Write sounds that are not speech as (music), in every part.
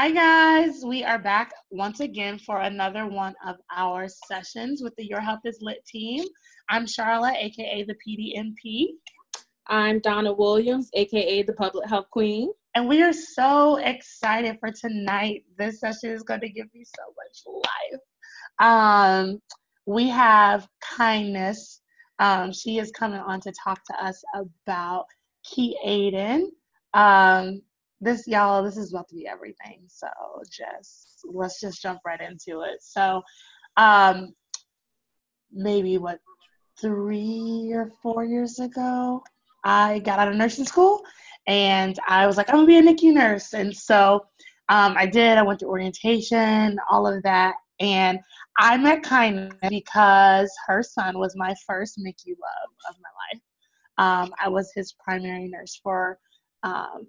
Hi, guys. We are back once again for another one of our sessions with the Your Health is Lit team. I'm Charlotte, aka the PDNP. I'm Donna Williams, aka the Public Health Queen. And we are so excited for tonight. This session is going to give me so much life. Um, we have kindness. Um, she is coming on to talk to us about Kiaden. Um, this y'all this is about to be everything. So just let's just jump right into it. So um maybe what three or four years ago i got out of nursing school and i was like i'm gonna be a nicu nurse. And so um, i did i went to orientation all of that. And i met kindness because her son was my first nicu love of my life. Um, i was his primary nurse for um,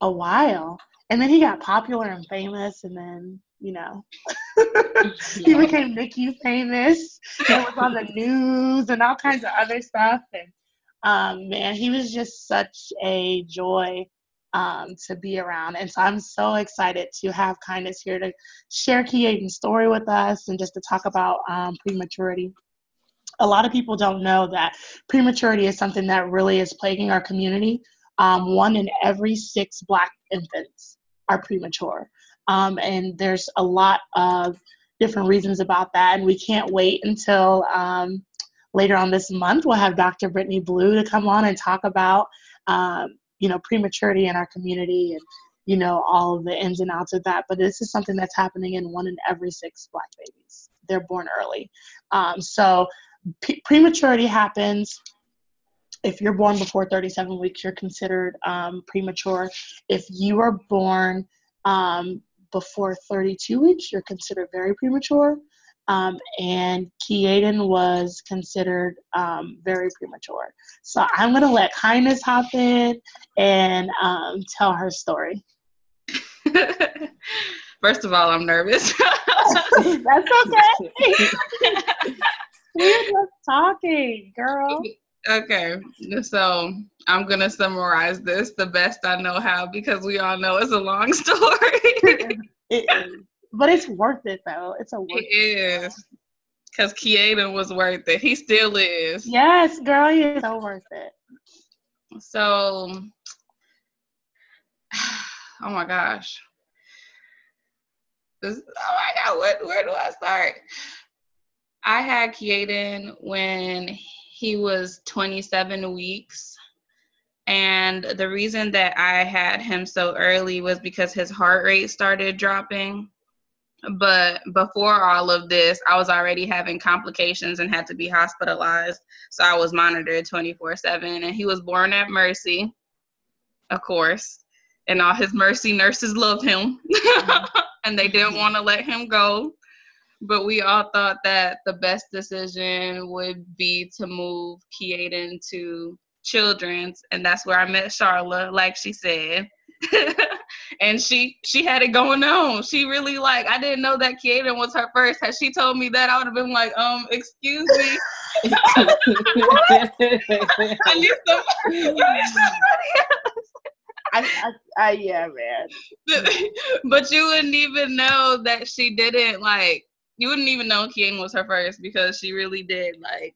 a while. And then he got popular and famous, and then, you know, (laughs) he became NICU famous. He was on the (laughs) news and all kinds of other stuff. And um, man, he was just such a joy um, to be around. And so I'm so excited to have Kindness here to share Key story with us and just to talk about um, prematurity. A lot of people don't know that prematurity is something that really is plaguing our community um, one in every six black infants are premature. Um, and there's a lot of different reasons about that. And we can't wait until um, later on this month. We'll have Dr. Brittany Blue to come on and talk about, um, you know, prematurity in our community and, you know, all of the ins and outs of that. But this is something that's happening in one in every six black babies. They're born early. Um, so p- prematurity happens if you're born before 37 weeks, you're considered um, premature. If you are born um, before 32 weeks, you're considered very premature. Um, and Kiaden was considered um, very premature. So I'm going to let Kindness hop in and um, tell her story. (laughs) First of all, I'm nervous. (laughs) (laughs) That's okay. We're just talking, girl. Okay, so I'm gonna summarize this the best I know how because we all know it's a long (laughs) story. it is, but it's worth it though. It's a worth it, it is because Kiaden was worth it. He still is. Yes, girl, he is so worth it. So, (sighs) oh my gosh, this, oh my god, what, where do I start? I had Kiaden when he was 27 weeks. And the reason that I had him so early was because his heart rate started dropping. But before all of this, I was already having complications and had to be hospitalized. So I was monitored 24 7. And he was born at Mercy, of course. And all his Mercy nurses loved him. (laughs) and they didn't mm-hmm. want to let him go but we all thought that the best decision would be to move Kiaden to children's and that's where I met Charla like she said. (laughs) And she she had it going on. She really like I didn't know that Kiaden was her first. Had she told me that I would have been like um excuse me. I need some, I need somebody else I, I, I, yeah, man. (laughs) but you wouldn't even know that she didn't like you wouldn't even know Kian was her first because she really did like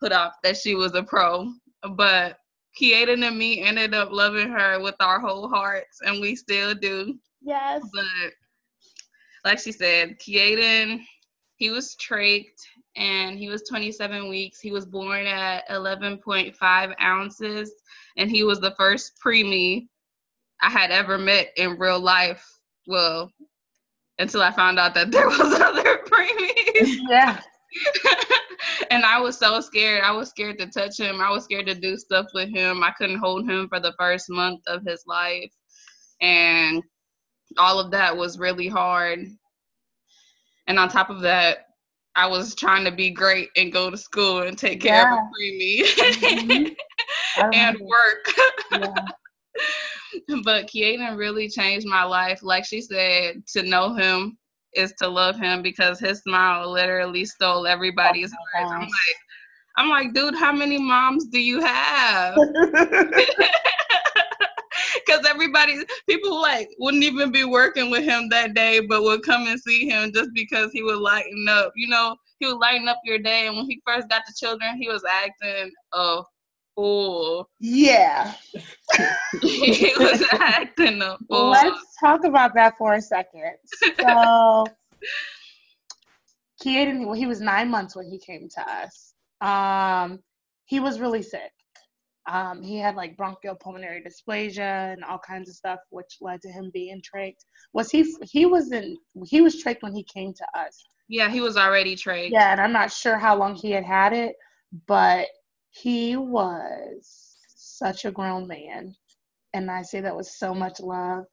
put off that she was a pro. But Kiaden and me ended up loving her with our whole hearts, and we still do. Yes. But like she said, Kiaden, he was trached and he was 27 weeks. He was born at 11.5 ounces, and he was the first preemie I had ever met in real life. Well, until I found out that there (laughs) was other preemies. Yeah. (laughs) and I was so scared. I was scared to touch him. I was scared to do stuff with him. I couldn't hold him for the first month of his life. And all of that was really hard. And on top of that, I was trying to be great and go to school and take care yeah. of a preemie mm-hmm. (laughs) and work. Yeah. But Kiaden really changed my life. Like she said, to know him is to love him because his smile literally stole everybody's oh heart. I'm like, I'm like, dude, how many moms do you have? (laughs) (laughs) Because because everybody, people like wouldn't even be working with him that day, but would come and see him just because he would lighten up. You know, he would lighten up your day. And when he first got the children, he was acting a fool. Yeah. (laughs) he was acting a fool. Let's talk about that for a second. So, Kiaden, he was nine months when he came to us. Um, he was really sick. Um, he had like bronchial pulmonary dysplasia and all kinds of stuff, which led to him being trached. Was he? He was in. He was trached when he came to us. Yeah, he was already trached. Yeah, and I'm not sure how long he had had it, but he was such a grown man, and I say that with so much love.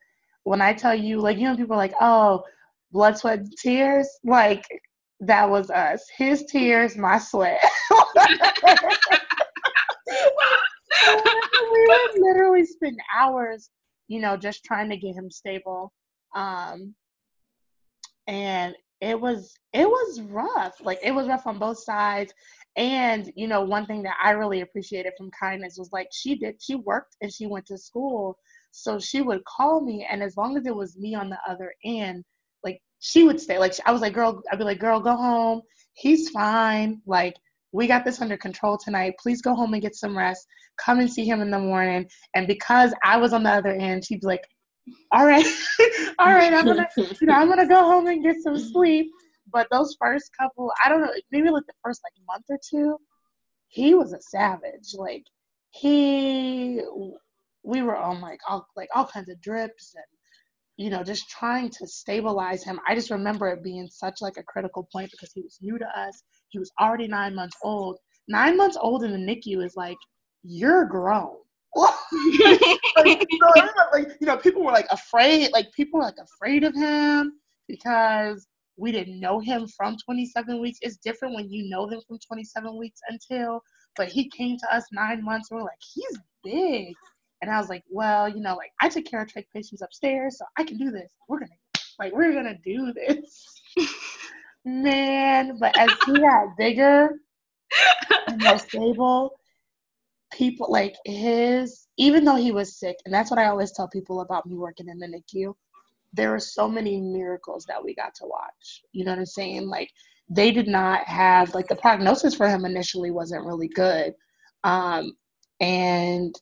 When I tell you, like, you know, people are like, "Oh, blood, sweat, tears," like that was us. His tears, my sweat. (laughs) we would literally spend hours, you know, just trying to get him stable. Um, and it was it was rough. Like it was rough on both sides. And you know, one thing that I really appreciated from kindness was like she did she worked and she went to school. So she would call me and as long as it was me on the other end, like she would stay. Like I was like, girl, I'd be like, girl, go home. He's fine. Like we got this under control tonight. Please go home and get some rest. Come and see him in the morning. And because I was on the other end, she'd be like, all right, (laughs) all right, I'm gonna, you know, I'm gonna go home and get some sleep. But those first couple, I don't know, maybe like the first like month or two, he was a savage. Like he, we were on like all like all kinds of drips and you know just trying to stabilize him. I just remember it being such like a critical point because he was new to us. He was already nine months old. Nine months old in the NICU is like you're grown. (laughs) like, like, you know, people were like afraid, like people were like afraid of him because we didn't know him from 27 weeks. It's different when you know them from 27 weeks until, but he came to us nine months. And we're like, he's big. And I was like, well, you know, like I took care of trach patients upstairs, so I can do this. We're gonna, like, we're gonna do this, (laughs) man. But as he got bigger and more stable, people like his even though he was sick and that's what i always tell people about me working in the nicu there were so many miracles that we got to watch. You know what i'm saying? Like they did not have like the prognosis for him initially wasn't really good. Um and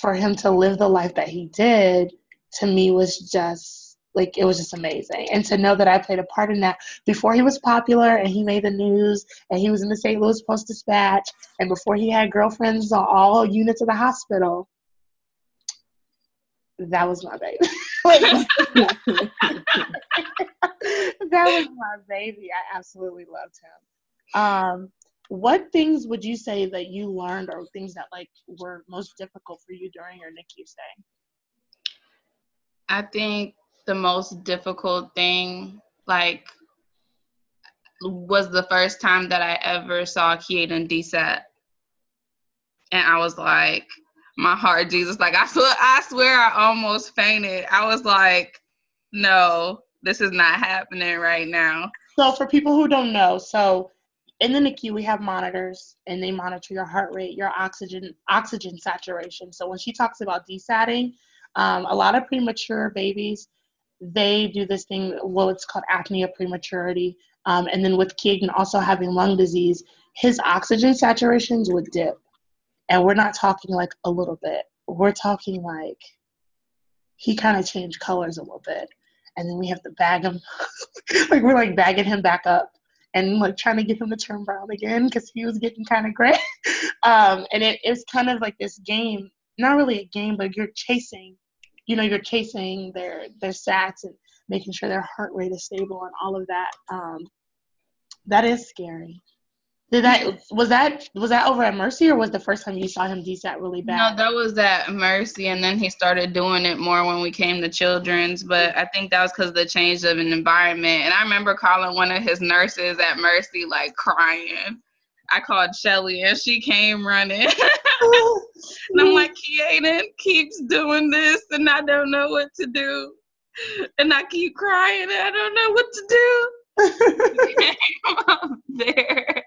for him to live the life that he did to me was just like it was just amazing. And to know that i played a part in that before he was popular and he made the news and he was in the st louis post dispatch and before he had girlfriends on all units of the hospital that was my baby (laughs) (laughs) that was my baby. I absolutely loved him. Um, what things would you say that you learned or things that like were most difficult for you during your nicu stay? I think the most difficult thing, like, was the first time that I ever saw Kiaden desat. And I was like, my heart, Jesus, like I swear, I swear I almost fainted. I was like, no, this is not happening right now. So for people who don't know, so in the NICU we have monitors and they monitor your heart rate, your oxygen oxygen saturation. So when she talks about desatting, um, a lot of premature babies they do this thing, well, it's called apnea prematurity. Um, and then with Keegan also having lung disease, his oxygen saturations would dip. And we're not talking like a little bit, we're talking like he kind of changed colors a little bit. And then we have to bag him, (laughs) like we're like bagging him back up and like trying to get him to turn brown again because he was getting kind of gray. (laughs) um, and it, it's kind of like this game, not really a game, but you're chasing you know you're chasing their their sats and making sure their heart rate is stable and all of that um, that is scary did that was that was that over at Mercy or was the first time you saw him desat really bad? No, that was at Mercy, and then he started doing it more when we came to Children's. But I think that was because of the change of an environment. And I remember calling one of his nurses at Mercy like crying. I called Shelly, and she came running. (laughs) and I'm like, Kiaden keeps doing this, and I don't know what to do. And I keep crying, and I don't know what to do. (laughs) (laughs) there.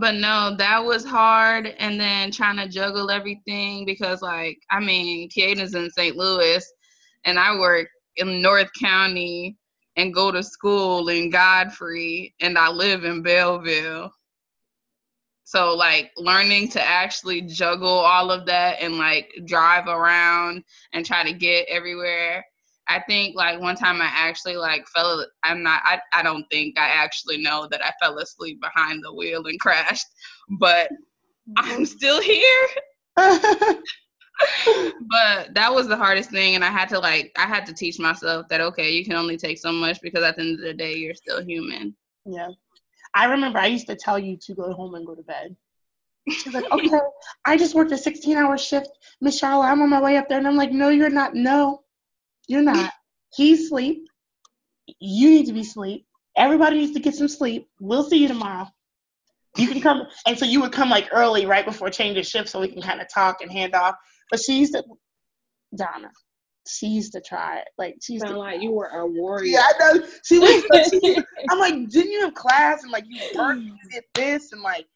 But no, that was hard. And then trying to juggle everything because, like, I mean, Kiaden's in St. Louis, and I work in North County and go to school in Godfrey, and I live in Belleville. So, like, learning to actually juggle all of that and like drive around and try to get everywhere I think like one time I actually like fell. I'm not. I I don't think I actually know that I fell asleep behind the wheel and crashed, but I'm mm-hmm. still here. (laughs) (laughs) but that was the hardest thing, and I had to like I had to teach myself that okay, you can only take so much because at the end of the day, you're still human. Yeah, I remember I used to tell you to go home and go to bed. She's like, (laughs) okay, I just worked a 16 hour shift, Miss Charlotte. I'm on my way up there, and I'm like, no, you're not. No, you're not. He's sleep. You need to be sleep. Everybody needs to get some sleep. We'll see you tomorrow. You can come, and so you would come like early, right before change of shift, so we can kind of talk and hand off. But she used to, Donna, she used to try it. Like she used Sound to. like you were a warrior. Yeah, I know. She was. (laughs) she, I'm like, didn't you have class and like you worked, you did this, and like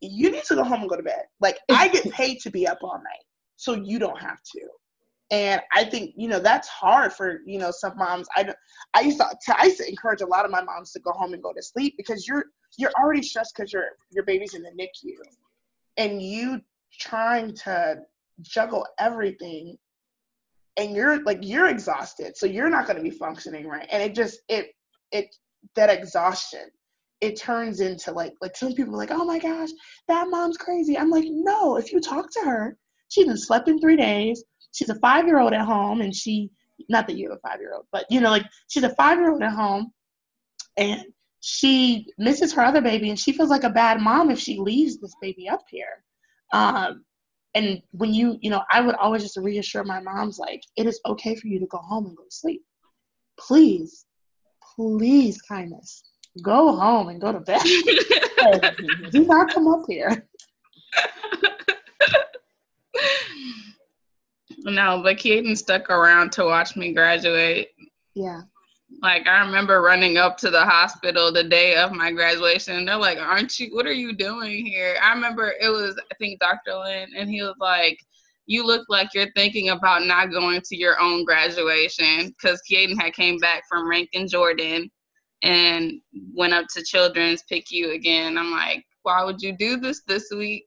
you need to go home and go to bed. Like I get paid to be up all night, so you don't have to and i think you know that's hard for you know some moms. I i used to i used to encourage a lot of my moms to go home and go to sleep because you're you're already stressed because your your baby's in the nicu. And you trying to juggle everything and you're like you're exhausted so you're not going to be functioning right. And it just it it that exhaustion it turns into like like some people are like oh my gosh that mom's crazy. I'm like no if you talk to her she been slept in three days she's a five year old at home and she not that you have a five year old but you know like she's a five year old at home and she misses her other baby and she feels like a bad mom if she leaves this baby up here. Um, and when you you know i would always just reassure my moms like it is okay for you to go home and go to sleep. Please please kindness go home and go to bed. (laughs) Do not come up here (laughs) No, but Keaton stuck around to watch me graduate. Yeah. Like I remember running up to the hospital the day of my graduation. They're like, "Aren't you? What are you doing here?" I remember it was I think Dr. Lynn, and he was like, "You look like you're thinking about not going to your own graduation," because Keaton had came back from Ranken Jordan and went up to Children's PICU again. I'm like, "Why would you do this this week?"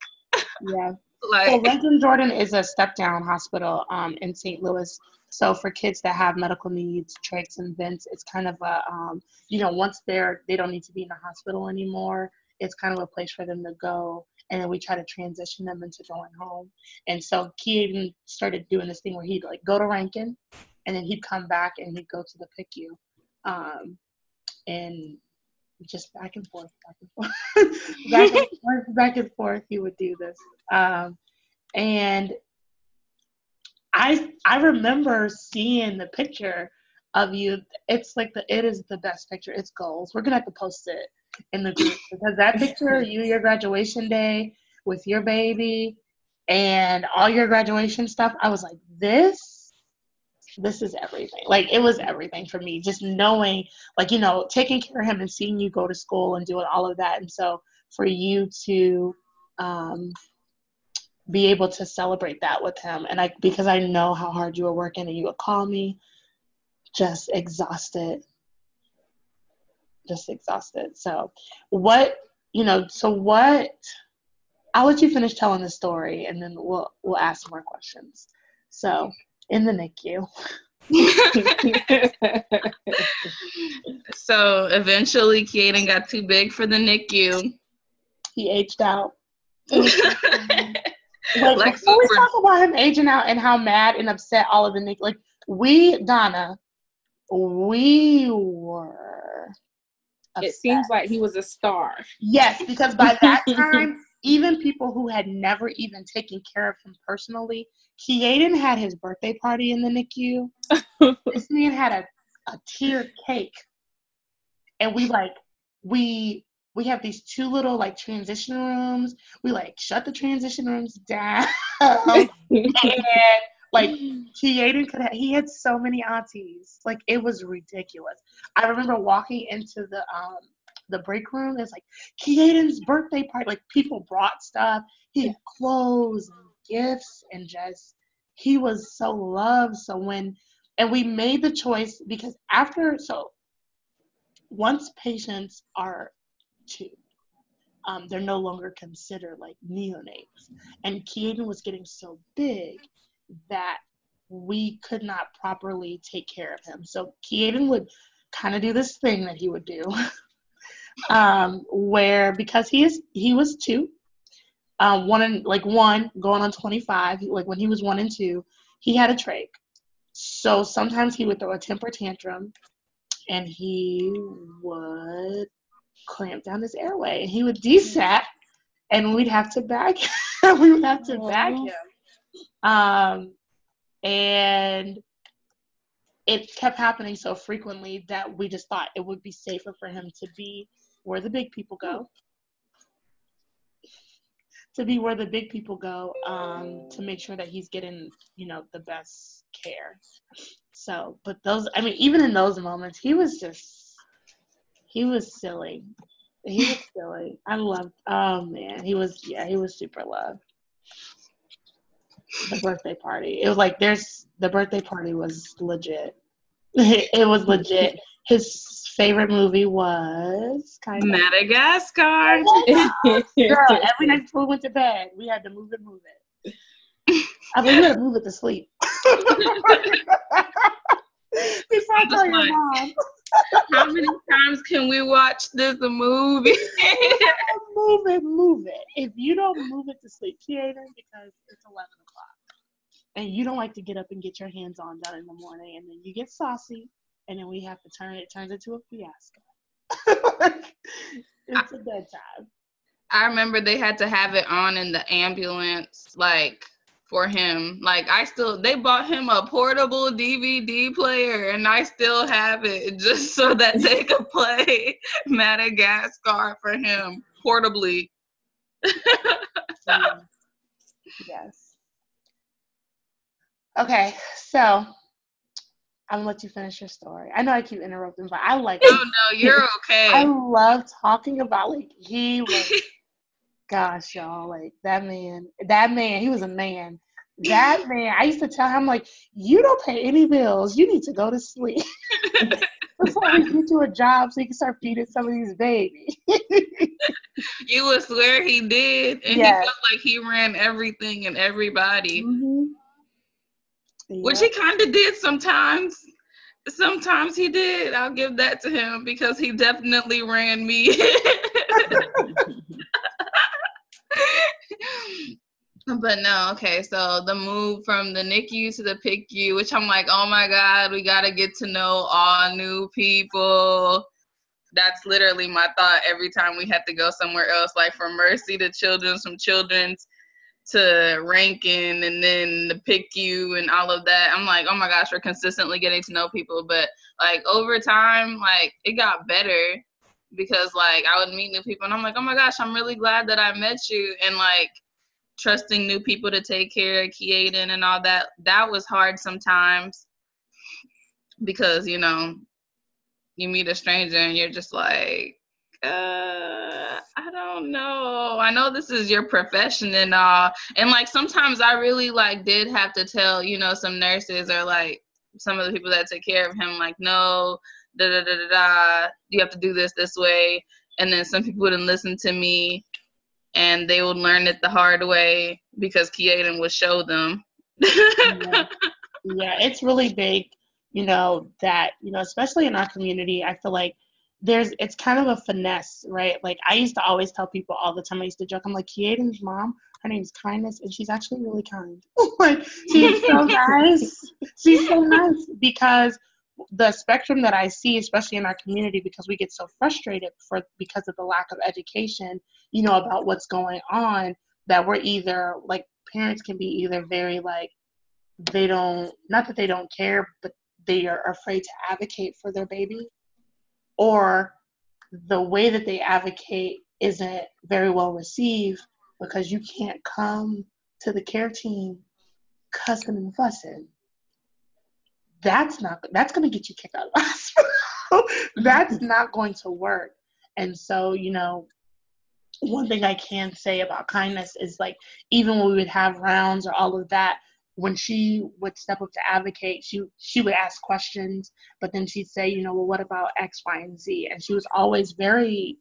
Yeah. Like, so Ranken Jordan is a step down hospital um, in St. Louis. So for kids that have medical needs, trachs and vents, it's kind of a um, you know once they're they don't need to be in the hospital anymore. It's kind of a place for them to go, and then we try to transition them into going home. And so Keaton started doing this thing where he'd like go to Ranken, and then he'd come back and he'd go to the PICU, um, and just back and forth, back and forth, (laughs) back and (laughs) forth, back and forth. He would do this, um, and I I remember seeing the picture of you. It's like the it is the best picture. It's goals. We're gonna have to post it in the group because that picture, of you your graduation day with your baby and all your graduation stuff. I was like, this this is everything. Like it was everything for me. Just knowing, like you know, taking care of him and seeing you go to school and doing all of that. And so for you to um, be able to celebrate that with him, and I because I know how hard you were working, and you would call me, just exhausted, just exhausted. So what you know? So what? I'll let you finish telling the story, and then we'll we'll ask more questions. So in the NICU. (laughs) so eventually, Kaden got too big for the NICU. He aged out. (laughs) like, like before we talk about him aging out and how mad and upset all of the NICU, like we, Donna, we were. Upset. It seems like he was a star. Yes, because by that (laughs) time, even people who had never even taken care of him personally Keaton had his birthday party in the NICU. (laughs) this man had a, a tiered cake. And we like we we have these two little like transition rooms. We like shut the transition rooms down. (laughs) and like Keaton could have, he had so many aunties. Like it was ridiculous. I remember walking into the um the break room. It's like Keaton's birthday party. Like people brought stuff. He had clothes and gifts and just he was so loved. So when and we made the choice because after so once patients are two, um, they're no longer considered like neonates. And Keaton was getting so big that we could not properly take care of him. So Keaton would kind of do this thing that he would do, (laughs) um, where because he is he was two, um, one and like one going on 25, like when he was one and two, he had a trach. So sometimes he would throw a temper tantrum, and he would clamp down his airway, and he would desat, and we'd have to back. (laughs) we would have to back him. Um, and it kept happening so frequently that we just thought it would be safer for him to be where the big people go. To be where the big people go um, to make sure that he's getting you know the best care. So but those i mean even in those moments he was just he was silly. He was (laughs) silly. I loved oh man. He was yeah he was super loved. The birthday party. It was like there's the birthday party was legit. (laughs) it was legit. His favorite movie was kind of Madagascar. (laughs) Girl, every night before we went to bed, we had to move it, move it. (laughs) I mean, we had to move it to sleep. (laughs) Before I tell your mom. How many times can we watch this movie? move it, move it. If you don't move it to sleep, theater because it's eleven o'clock, and you don't like to get up and get your hands on done in the morning, and then you get saucy, and then we have to turn it. Turns into a fiasco. (laughs) it's a bedtime. I remember they had to have it on in the ambulance, like for him. Like I still they bought him a portable DVD player and I still have it (laughs) just so that they (laughs) could play Madagascar for him portably. yes. Okay, so I'm gonna let you finish your story. I know I keep interrupting, but I like. Oh no, you're (laughs) okay. I love talking about like he was (laughs) gosh, y'all, like that man, that man, he was a man. That man, I used to tell him like, you don't pay any bills. You need to go to sleep (laughs) before we get you a job so you can start feeding some of these babies. you would swear he did, and yes. he felt like he ran everything and everybody, mm-hmm. Which he kind of did sometimes. Sometimes he did. I'll give that to him because he definitely ran me. (laughs) But no, okay. So the move from the NICU to the PICU, which I'm like, oh my God, we gotta get to know all new people. That's literally my thought every time we had to go somewhere else, like from Mercy to Children's, from Children's to Ranken and then the PICU and all of that. I'm like, oh my gosh, we're consistently getting to know people. But like over time, like it got better because like I would meet new people, and I'm like, oh my gosh, I'm really glad that I met you, and like trusting new people to take care of Keaton and all that, that was hard sometimes because, you know, you meet a stranger and you're just like, uh, I don't know. I know this is your profession and all. And like sometimes I really like did have to tell, you know, some nurses or like some of the people that take care of him, like, no, da da da da da, you have to do this this way. And then some people wouldn't listen to me and they would learn it the hard way because Keaton would show them. yeah. (laughs) yeah, it's really big, you know, that, you know, especially in our community, I feel like there's it's kind of a finesse, right? Like I used to always tell people all the time, I used to joke, I'm like, Keaton's mom, her name's Kindness, and she's actually really kind. (laughs) like she's so (laughs) nice. She's so nice because the spectrum that I see, especially in our community, because we get so frustrated for because of the lack of education, you know, about what's going on, that we're either like parents can be either very like they don't not that they don't care, but they are afraid to advocate for their baby, or the way that they advocate isn't very well received because you can't come to the care team cussing and fussing that's not that's going to get you kicked out of the (laughs) hospital. that's mm-hmm. not going to work. And so, you know, one thing I can say about kindness is like even when we would have rounds or all of that, when she would step up to advocate, she she would ask questions, but then she'd say, you know, well, what about X, Y, and Z? And she was always very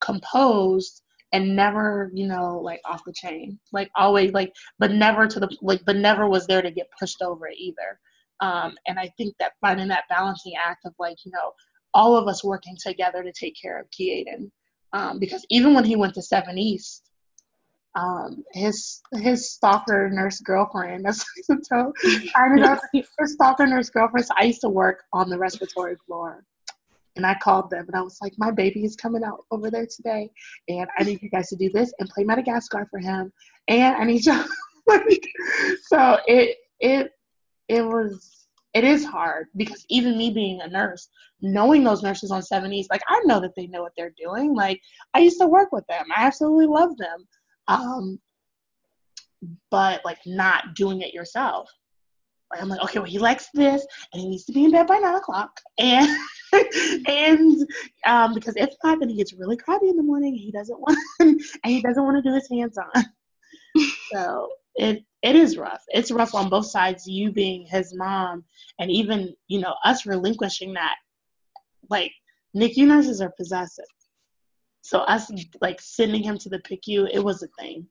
composed and never, you know, like off the chain. Like always, like, but never to the like, but never was there to get pushed over either. Um, and I think that finding that balancing act of like, you know, all of us working together to take care of Keaton. Um, because even when he went to Seven East, um, his his stalker nurse girlfriend. (laughs) That's what I ended up his stalker nurse girlfriend. So I used to work on the respiratory floor, and I called them and I was like, "My baby is coming out over there today, and I need you guys to do this and play Madagascar for him, and I need (laughs) you." so it it it was it is hard because even me being a nurse, knowing those nurses on Seven East, like I know that they know what they're doing. Like I used to work with them. I absolutely love them. Um, but like not doing it yourself. Like I'm like, okay, well he likes this and he needs to be in bed by nine o'clock. And (laughs) and um, because if not, then he gets really crabby in the morning. He doesn't want (laughs) and he doesn't want to do his hands on. (laughs) so it it is rough. It's rough on both sides, you being his mom and even, you know, us relinquishing that. Like, NICU nurses are possessive. So us like sending him to the PICU, it was a thing.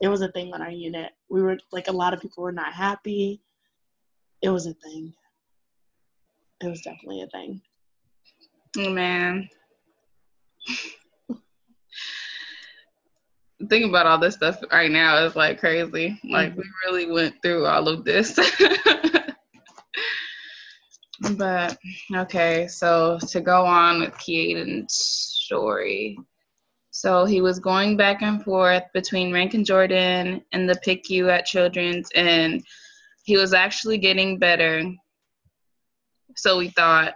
It was a thing on our unit. We were like a lot of people were not happy. It was a thing. It was definitely a thing. Oh man. Think about all this stuff right now is like crazy. Like mm-hmm. we really went through all of this. (laughs) but okay, so to go on with Keaton's story. So he was going back and forth between Ranken Jordan and the PICU at Children's, and he was actually getting better. So we thought.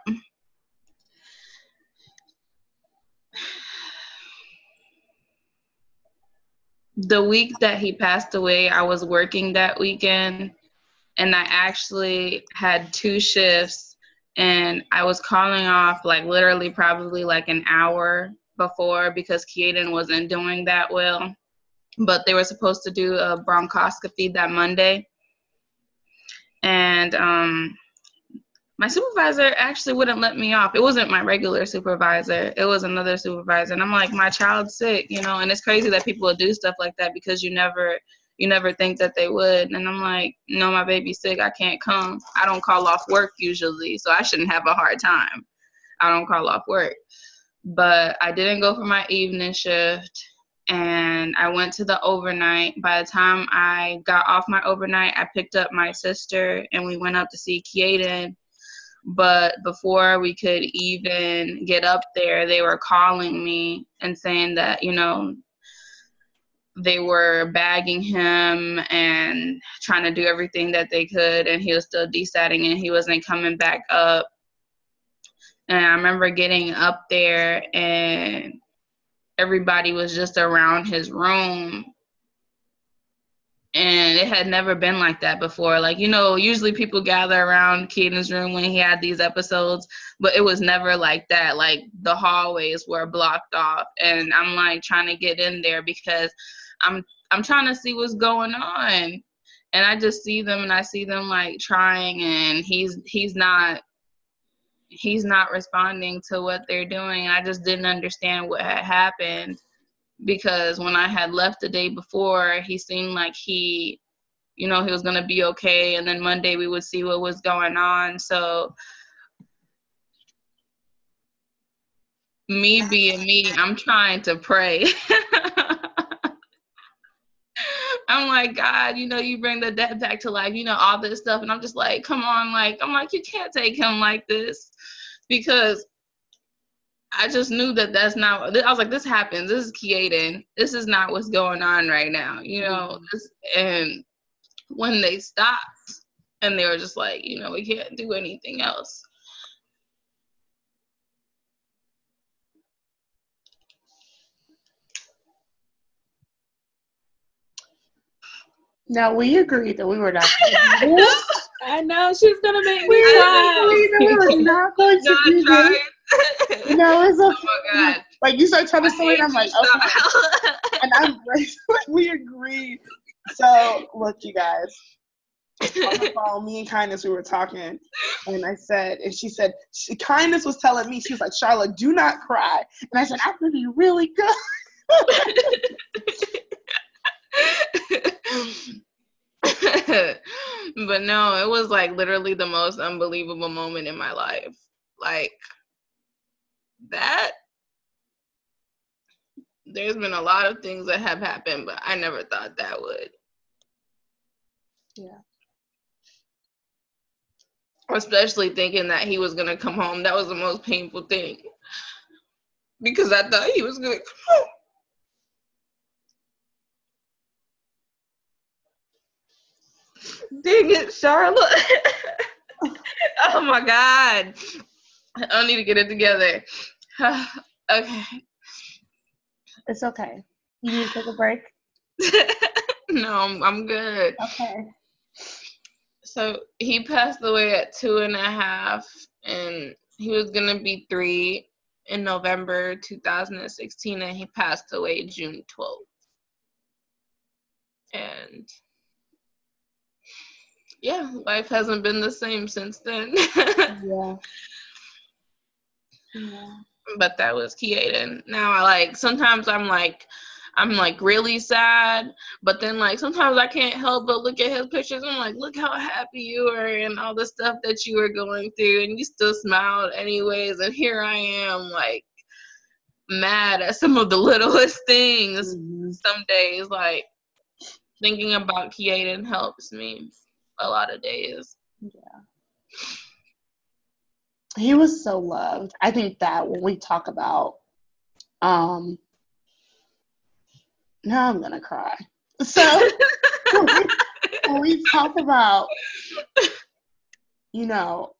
the week that he passed away, I was working that weekend and I actually had two shifts and I was calling off like literally probably like an hour before because Keaton wasn't doing that well. But they were supposed to do a bronchoscopy that Monday. And um my supervisor actually wouldn't let me off. It wasn't my regular supervisor. It was another supervisor. And I'm like, my child's sick, you know, and it's crazy that people would do stuff like that because you never you never think that they would. And I'm like, no, my baby's sick. I can't come. I don't call off work usually, so I shouldn't have a hard time. I don't call off work. But I didn't go for my evening shift and I went to the overnight. By the time I got off my overnight, I picked up my sister and we went up to see Keaton but before we could even get up there they were calling me and saying that you know they were bagging him and trying to do everything that they could and he was still desatting and he wasn't coming back up and i remember getting up there and everybody was just around his room and it had never been like that before. Like, you know, usually people gather around Keaton's room when he had these episodes, but it was never like that. Like the hallways were blocked off and I'm like trying to get in there because I'm I'm trying to see what's going on. And I just see them and I see them like trying and he's he's not he's not responding to what they're doing. I just didn't understand what had happened because when I had left the day before, he seemed like he, you know, he was going to be okay. And then Monday we would see what was going on. So, me being me, I'm trying to pray. (laughs) I'm like, God, you know, you bring the dead back to life, you know, all this stuff. And I'm just like, come on, like, I'm like, you can't take him like this because I just knew that that's not. I was like, this happens. This is Keaton. This is not what's going on right now, you know. Mm-hmm. This, and when they stopped, and they were just like, you know, we can't do anything else. Now we agreed that we were not. (laughs) I know she's gonna make me cry. We were (laughs) not going to do this. no, it's oh, okay. Oh my god. like you start telling story, and I'm (laughs) like, okay. and I'm like, we agreed. So look, you guys. On the phone, me and Kindness, we were talking, and I said, and she said, she, Kindness was telling me, she was like, Charlotte, do not cry. And I said, I'm gonna be really good. (laughs) but no, it was like literally the most unbelievable moment in my life. Like that. There's been a lot of things that have happened, but I never thought that would. Yeah. Especially thinking that he was gonna come home. That was the most painful thing. Because I thought he was gonna come home. Dang it, Charlotte. (laughs) oh my God. I need to get it together. (sighs) okay. It's okay. You need to take a break? (laughs) no, I'm, I'm good. Okay. So he passed away at two and a half, and he was going to be three in November 2016, and he passed away June 12th. And yeah, life hasn't been the same since then. yeah. (laughs) Yeah. But that was Keaton. Now I like sometimes I'm like I'm like really sad, but then like sometimes I can't help but look at his pictures. I'm like, look how happy you are and all the stuff that you were going through, and you still smiled anyways. And here I am, like mad at some of the (laughs) littlest things. Mm-hmm. Some days, like thinking about Keaton helps me a lot of days. Yeah. He was so loved. I think that when we talk about um now I'm gonna cry. So (laughs) when, we, when we talk about you know,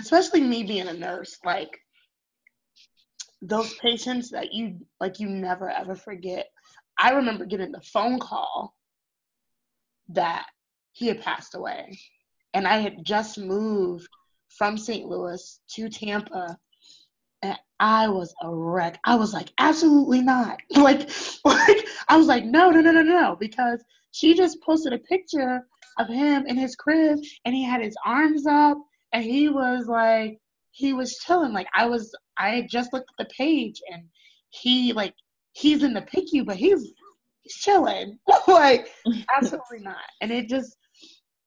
especially me being a nurse, like those patients that you like you never ever forget. I remember getting the phone call that he had passed away. And I had just moved from St. Louis to Tampa. And I was a wreck. I was like, absolutely not. (laughs) Like, like I was like, no, no, no, no, no, because she just posted a picture of him in his crib and he had his arms up and he was like he was chilling. Like I was I had just looked at the page and he like he's in the PICU, but he's he's chilling. (laughs) like (laughs) absolutely not. And it just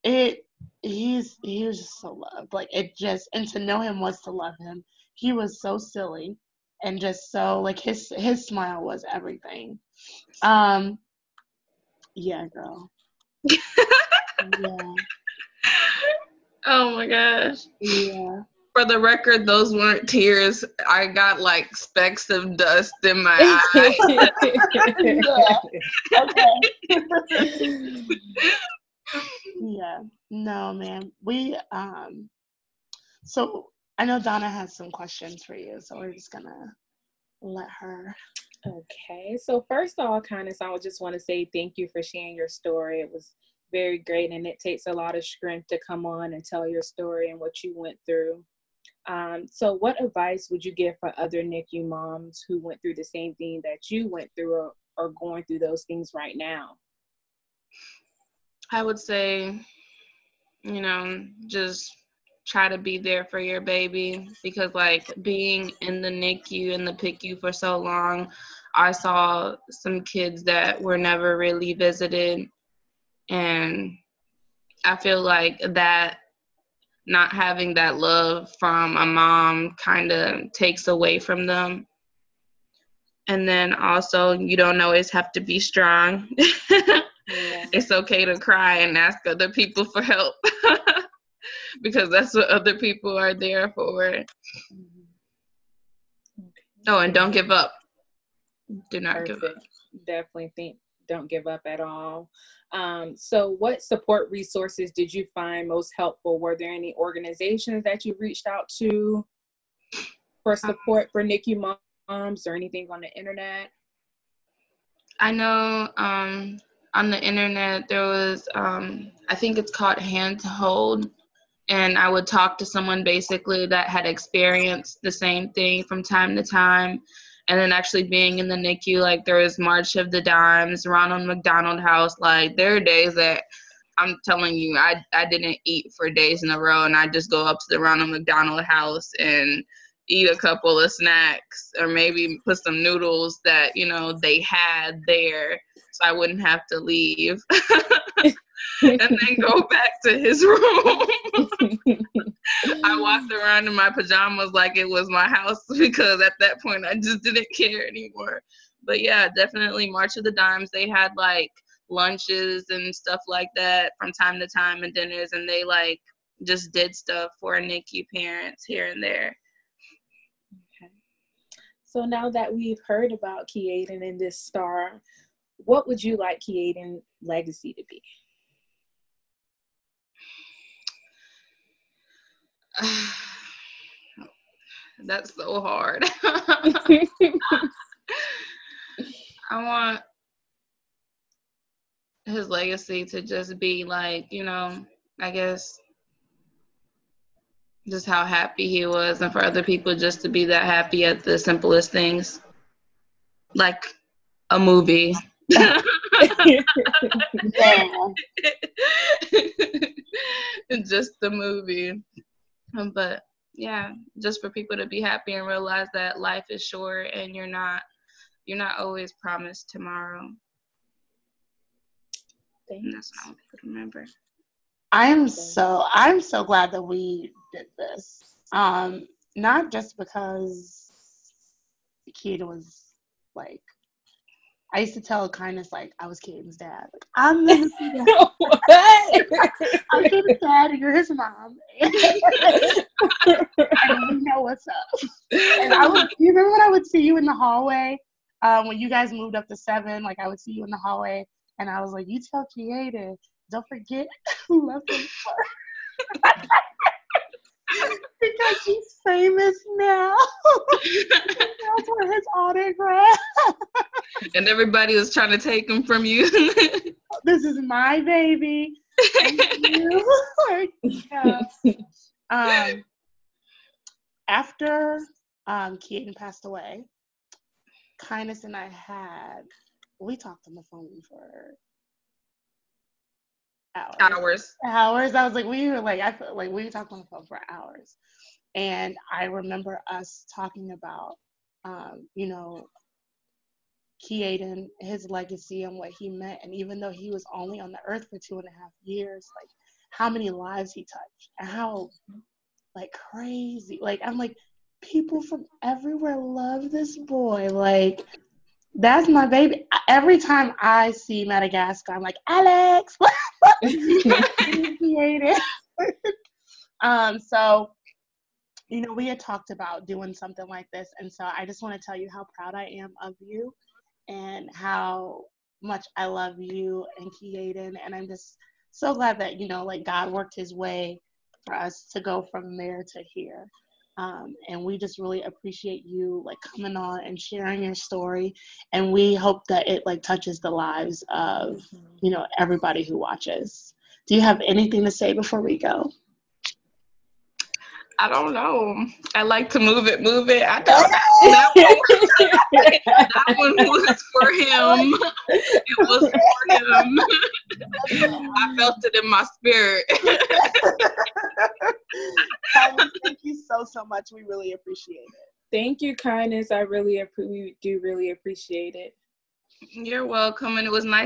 it he's he was just so loved. Like it just and to know him was to love him. He was so silly and just so like his his smile was everything. Um yeah, girl. (laughs) yeah. Oh my gosh. Yeah. For the record, those weren't tears. I got like specks of dust in my (laughs) eye. okay (laughs) yeah. No, man. We um so I know Donna has some questions for you, so we're just gonna let her. Okay. So first of all, Kindness, I just want to say thank you for sharing your story. It was very great and it takes a lot of strength to come on and tell your story and what you went through. Um, so what advice would you give for other NICU moms who went through the same thing that you went through or, are going through those things right now? I would say, you know, just try to be there for your baby because, like, being in the NICU and the PICU for so long, I saw some kids that were never really visited. And I feel like that not having that love from a mom kind of takes away from them. And then also, you don't always have to be strong. (laughs) Yeah. It's okay to cry and ask other people for help (laughs) because that's what other people are there for. Mm-hmm. Okay. Oh, and don't give up. Do not Perfect. give up. Definitely think don't give up at all. Um, so, what support resources did you find most helpful? Were there any organizations that you reached out to for um, support for NICU moms or anything on the internet? I know um, on the internet there was um, i think it's called hand to hold and i would talk to someone basically that had experienced the same thing from time to time and then actually being in the NICU, like there was March of the Dimes, Ronald McDonald House. Like there are days that I'm telling you, I I didn't eat for days in a row, and I just go up to the Ronald McDonald House and eat a couple of snacks, or maybe put some noodles that you know they had there, so I wouldn't have to leave. (laughs) and then go (laughs) back to his room. (laughs) I walked around in my pajamas like it was my house because at that point I just didn't care anymore. But yeah, definitely March of the Dimes. They had like lunches and stuff like that from time to time and dinners, and they like just did stuff for NICU parents here and there. Okay. So now that we've heard about Kiaden and this star, what would you like Kiaden legacy to be? (sighs) That's so hard. (laughs) (laughs) I want his legacy to just be like, you know, I guess just how happy he was and for other people just to be that happy at the simplest things. Like a movie. (laughs) yeah. just the movie. But yeah, just for people to be happy and realize that life is short and you're not you're not always promised tomorrow. Thanks. I remember. I'm so I'm so glad that we did this. Um, not just because Kiaden was like I used to tell Kindness like I was Kiaden's dad. Like, I'm (laughs) gonna see that. (laughs) I'm Kiaden's dad and you're his mom. (laughs) and we know what's up. And I would you remember when I would see you in the hallway? Um, when you guys moved up to seven, like I would see you in the hallway and I was like, You tell Kiaden, don't forget who left him (laughs) because he's famous now. (laughs) That's for his autograph. (laughs) and everybody was trying to take him from you. this is my baby. yeah. um, after um, Kiaden passed away, Kindness and I had we talked on the phone for hours. Hours. Hours. I was like, we were like, I felt like we talked on the phone for hours. And I remember us talking about, um, you know, Kiaden, his legacy and what he meant. And even though he was only on the earth for two and a half years, like how many lives he touched and how like crazy. Like I'm like, people from everywhere love this boy. Like that's my baby. Every time I see Madagascar, I'm like, Alex. (laughs) (laughs) um, so, you know, we had talked about doing something like this, and so I just want to tell you how proud I am of you, and how much I love you and Kiaden, and I'm just so glad that you know, like God worked His way for us to go from there to here. Um, and we just really appreciate you like coming on and sharing your story. And we hope that it like touches the lives of mm-hmm. you know everybody who watches. Do you have anything to say before we go I don't know. I like to move it, move it. I don't that one, (laughs) that one was for him. It was for him. I felt it in my spirit. thank you so so much. We really appreciate it. Thank you, kindness. I really we do really appreciate it. You're welcome, and it was nice